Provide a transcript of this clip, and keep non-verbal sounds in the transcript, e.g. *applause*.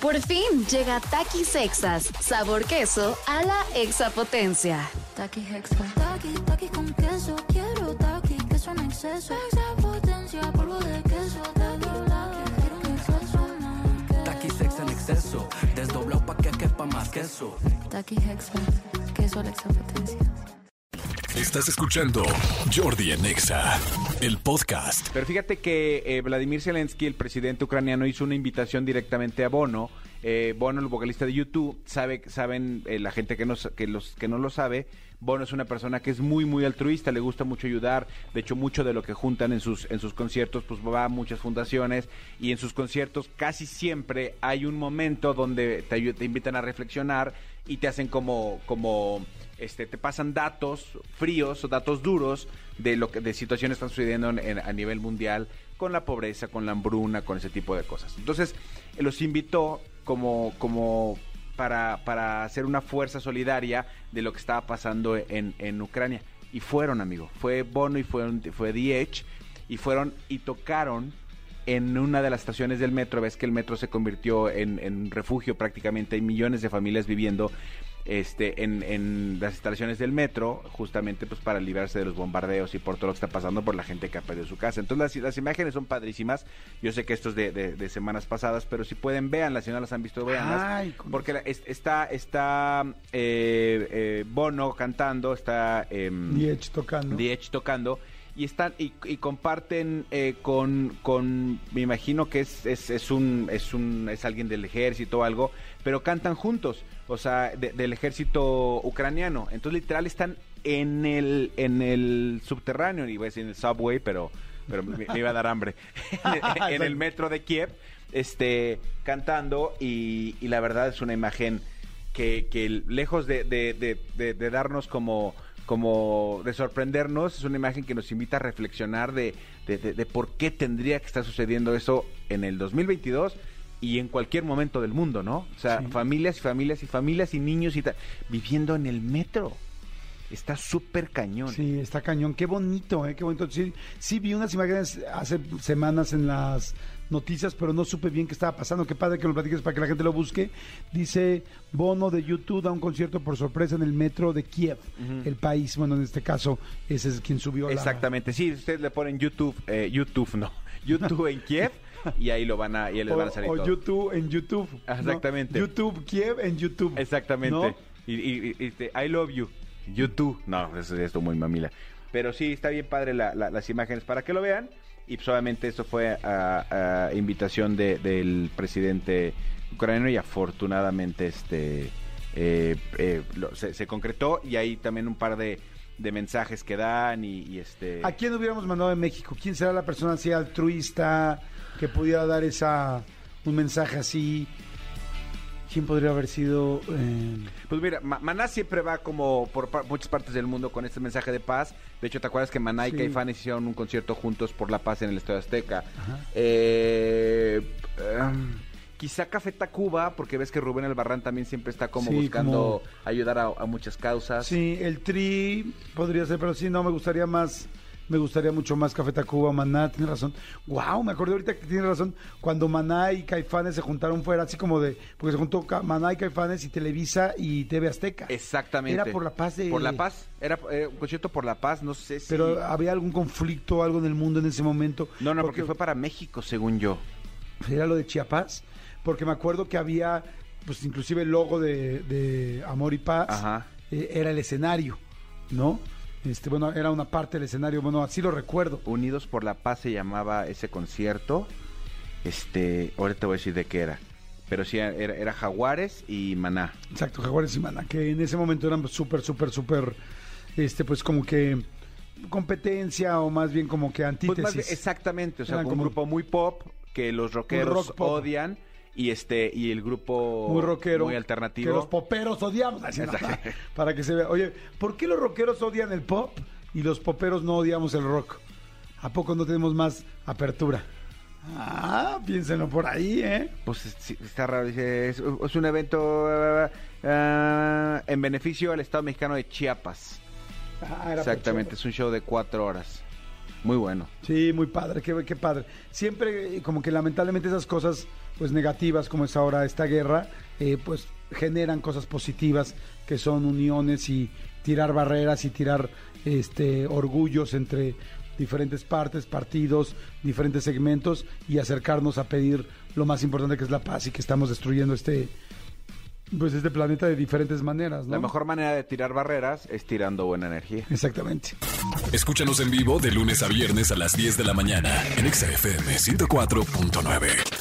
Por fin llega Takis Sexas, sabor queso a la exapotencia. Taki Hexa. Taki, taki con queso. Quiero taki, queso en exceso. Exapotencia, polvo de queso. Taki, quiero un exceso más. Taki sex en exceso, desdoblado pa' que quepa más queso. Taki Hexa. Queso a la exapotencia. Estás escuchando Jordi en Exa, el podcast. Pero fíjate que eh, Vladimir Zelensky, el presidente ucraniano, hizo una invitación directamente a Bono. Eh, Bono, el vocalista de YouTube, sabe, saben eh, la gente que no, que, los, que no lo sabe, Bono es una persona que es muy, muy altruista, le gusta mucho ayudar. De hecho, mucho de lo que juntan en sus, en sus conciertos, pues va a muchas fundaciones. Y en sus conciertos casi siempre hay un momento donde te, invitan a reflexionar y te hacen como... como este, te pasan datos fríos o datos duros de lo que de situaciones que están sucediendo en- a nivel mundial con la pobreza, con la hambruna, con ese tipo de cosas. Entonces, los invitó como, como para, hacer una fuerza solidaria de lo que estaba pasando en, Ucrania. Y fueron, amigo. Fue Bono y fue The y fueron y tocaron en una de las estaciones del metro, ves que el metro se convirtió en, en refugio prácticamente, hay millones de familias viviendo este, en, en las instalaciones del metro, justamente pues para librarse de los bombardeos y por todo lo que está pasando por la gente que ha perdido su casa. Entonces las, las imágenes son padrísimas, yo sé que esto es de, de- de semanas pasadas, pero si pueden, véanlas, si no las han visto, véanlas, Ay, porque la- es- está, está eh, eh, Bono cantando, está... em, Diech tocando. Edge tocando y están y, y comparten eh, con, con me imagino que es, es, es un es un es alguien del ejército o algo pero cantan juntos o sea de- del ejército ucraniano. Entonces literal están en el en el subterráneo iba a decir en el subway pero pero me, me iba a dar hambre. *laughs* *laughs* En, en el metro de Kiev este cantando y, y la verdad es una imagen que, que lejos de- de- de darnos como como de sorprendernos, es una imagen que nos invita a reflexionar de, de- de- de por qué tendría que estar sucediendo eso en el 2022 y en cualquier momento del mundo, ¿no? O sea, familias y familias y familias y niños y viviendo en el metro. Está súper cañón. Sí, está cañón. Qué bonito, ¿eh? Qué bonito. Sí, sí vi unas imágenes hace semanas en las noticias, pero no supe bien qué estaba pasando. Qué padre que lo platiques para que la gente lo busque. Dice, Bono de YouTube da un concierto por sorpresa en el metro de Kiev, el país. Bueno, en este caso, ese es quien subió la... Exactamente, sí, ustedes le ponen YouTube, eh, YouTube no, *laughs* YouTube en Kiev y ahí lo van a, y les O, van a salir o todo. YouTube en YouTube. ¿no? Exactamente. YouTube, Kiev en YouTube. Exactamente. ¿no? Y, y- y- I love you. YouTube. No, es esto muy mamila. Pero sí, está bien padre la- la- las imágenes para que lo vean. Y pues, obviamente esto fue a, invitación de- del presidente ucraniano y afortunadamente este eh, eh, se, concretó y hay también un par de, mensajes que dan y, y, este... ¿A quién hubiéramos mandado de México? ¿Quién será la persona así altruista que pudiera dar esa un mensaje así? ¿Quién podría haber sido? eh, Pues mira, Ma- Maná siempre va como por pa- muchas partes del mundo con este mensaje de paz. De hecho, ¿te acuerdas que Maná y Sí. Caifanes hicieron un concierto juntos por la paz en el Estadio Azteca? Eh, em, quizá Café Tacuba, porque ves que Rubén Albarrán también siempre está como Sí, buscando ayudar a, a muchas causas. sí, el Tri podría ser, pero sí, no, me gustaría más. Me gustaría mucho más Café Tacuba, Maná, tiene razón. Wow, me acordé ahorita que tiene razón. Cuando Maná y Caifanes se juntaron fuera así como de. Porque se juntó Maná y Caifanes y Televisa y TV Azteca. Exactamente. Era por la paz de- Por la paz. Era eh, un concierto por la paz, no sé si... Pero había algún conflicto, algo en el mundo en ese momento. no, no, porque fue para México, según yo. era lo de Chiapas, porque me acuerdo que había, pues inclusive el logo de, de Amor y Paz, Ajá. eh, era el escenario, ¿no? Este, bueno, era una parte del escenario, bueno, así lo recuerdo. Unidos por la Paz se llamaba ese concierto. Este, ahorita te voy a decir de qué era. Pero sí, era, era Jaguares y Maná. Exacto, Jaguares y Mana, que en ese momento eran súper, súper, súper, este, pues como que competencia o más bien como que Pues antítesis. bien, exactamente, o sea, Eran un como- grupo muy pop que los rockeros rock pop. Y este y el grupo muy rockero, muy que alternativo. los poperos odiamos, así, *laughs* ¿no? Exacto. *laughs* para que se vea. Oye, ¿por qué los rockeros odian el pop y los poperos no odiamos el rock? ¿A poco no tenemos más apertura? Ah, piénsenlo por ahí, ¿eh? Pues es- sí, está raro, dice, es, es un evento ah, en beneficio al Estado mexicano de Chiapas. Ah, Exactamente, es un show de cuatro horas. Muy bueno. Sí, muy padre, qué, qué padre. Siempre, eh, como que lamentablemente esas cosas, pues negativas, como es ahora esta guerra, eh, pues generan cosas positivas, que son uniones y tirar barreras y tirar este orgullos entre diferentes partes, partidos, diferentes segmentos y acercarnos a pedir lo más importante que es la paz y que estamos destruyendo este pues este planeta de diferentes maneras, ¿no? La mejor manera de tirar barreras es tirando buena energía. Exactamente. Escúchanos en vivo de lunes a viernes a las 10 de la mañana en Exa FM 104.9.